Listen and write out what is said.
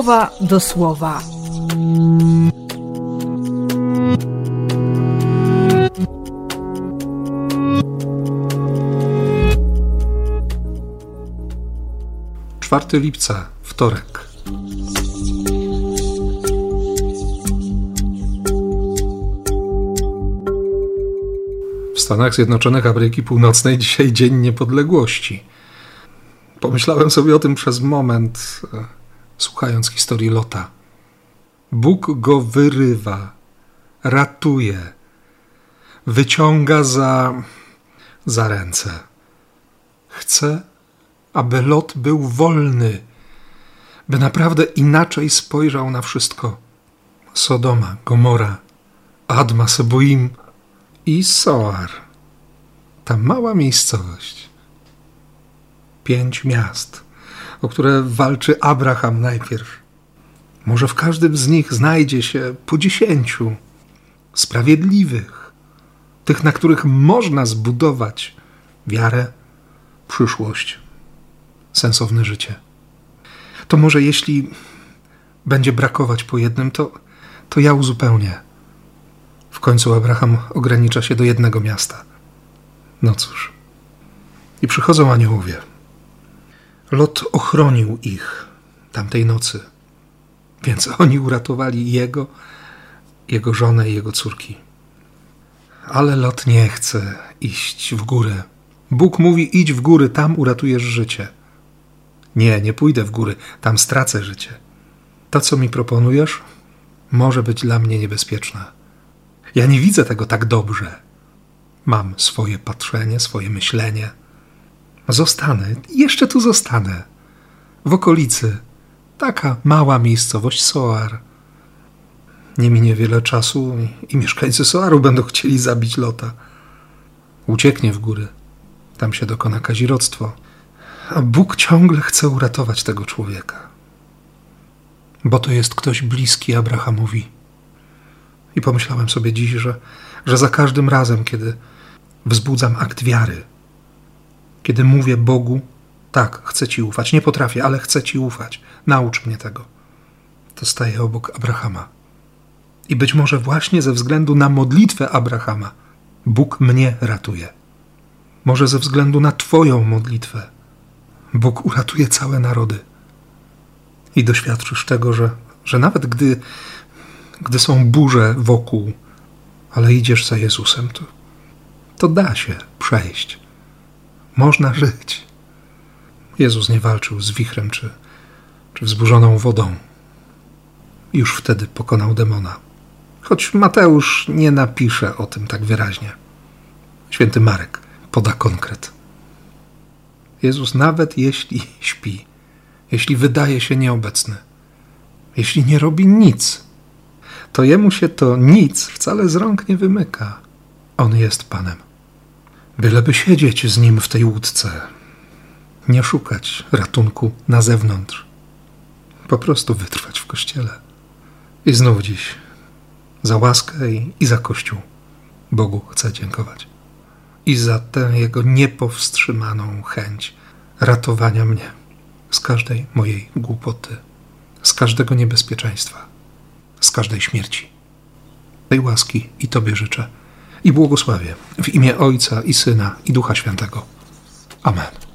słowa do słowa. Czwarty lipca, wtorek. W Stanach Zjednoczonych Ameryki Północnej dzisiaj Dzień Niepodległości. Pomyślałem sobie o tym przez moment, e, słuchając historii Lota. Bóg go wyrywa, ratuje, wyciąga za, za ręce. Chce, aby Lot był wolny, by naprawdę inaczej spojrzał na wszystko. Sodoma, Gomora, Adma, Seboim i Soar. Ta mała miejscowość. Pięć miast, o które walczy Abraham najpierw. Może w każdym z nich znajdzie się po dziesięciu sprawiedliwych, tych, na których można zbudować wiarę, przyszłość, sensowne życie. To może jeśli będzie brakować po jednym, to, to ja uzupełnię. W końcu Abraham ogranicza się do jednego miasta. No cóż. I przychodzą aniołowie. Lot ochronił ich tamtej nocy, więc oni uratowali jego, jego żonę i jego córki. Ale Lot nie chce iść w górę. Bóg mówi: idź w góry, tam uratujesz życie. Nie, nie pójdę w góry, tam stracę życie. To, co mi proponujesz, może być dla mnie niebezpieczne. Ja nie widzę tego tak dobrze. Mam swoje patrzenie, swoje myślenie. Zostanę, jeszcze tu zostanę. W okolicy. Taka mała miejscowość Soar. Nie minie wiele czasu i mieszkańcy Soaru będą chcieli zabić Lota. Ucieknie w góry. Tam się dokona kazirodztwo. A Bóg ciągle chce uratować tego człowieka. Bo to jest ktoś bliski Abrahamowi. I pomyślałem sobie dziś, że, że za każdym razem, kiedy wzbudzam akt wiary, kiedy mówię Bogu, tak, chcę Ci ufać, nie potrafię, ale chcę Ci ufać, naucz mnie tego, to staję obok Abrahama. I być może właśnie ze względu na modlitwę Abrahama Bóg mnie ratuje. Może ze względu na Twoją modlitwę Bóg uratuje całe narody. I doświadczysz tego, że, że nawet gdy, gdy są burze wokół, ale idziesz za Jezusem, to, to da się przejść. Można żyć. Jezus nie walczył z wichrem czy, czy wzburzoną wodą. Już wtedy pokonał demona. Choć Mateusz nie napisze o tym tak wyraźnie. Święty Marek poda konkret. Jezus, nawet jeśli śpi, jeśli wydaje się nieobecny, jeśli nie robi nic, to jemu się to nic wcale z rąk nie wymyka. On jest Panem. Byleby siedzieć z nim w tej łódce, nie szukać ratunku na zewnątrz, po prostu wytrwać w kościele. I znów dziś za łaskę i, i za Kościół Bogu chcę dziękować i za tę Jego niepowstrzymaną chęć ratowania mnie z każdej mojej głupoty, z każdego niebezpieczeństwa, z każdej śmierci. Tej łaski i Tobie życzę i błogosławię w imię Ojca i Syna i Ducha Świętego. Amen.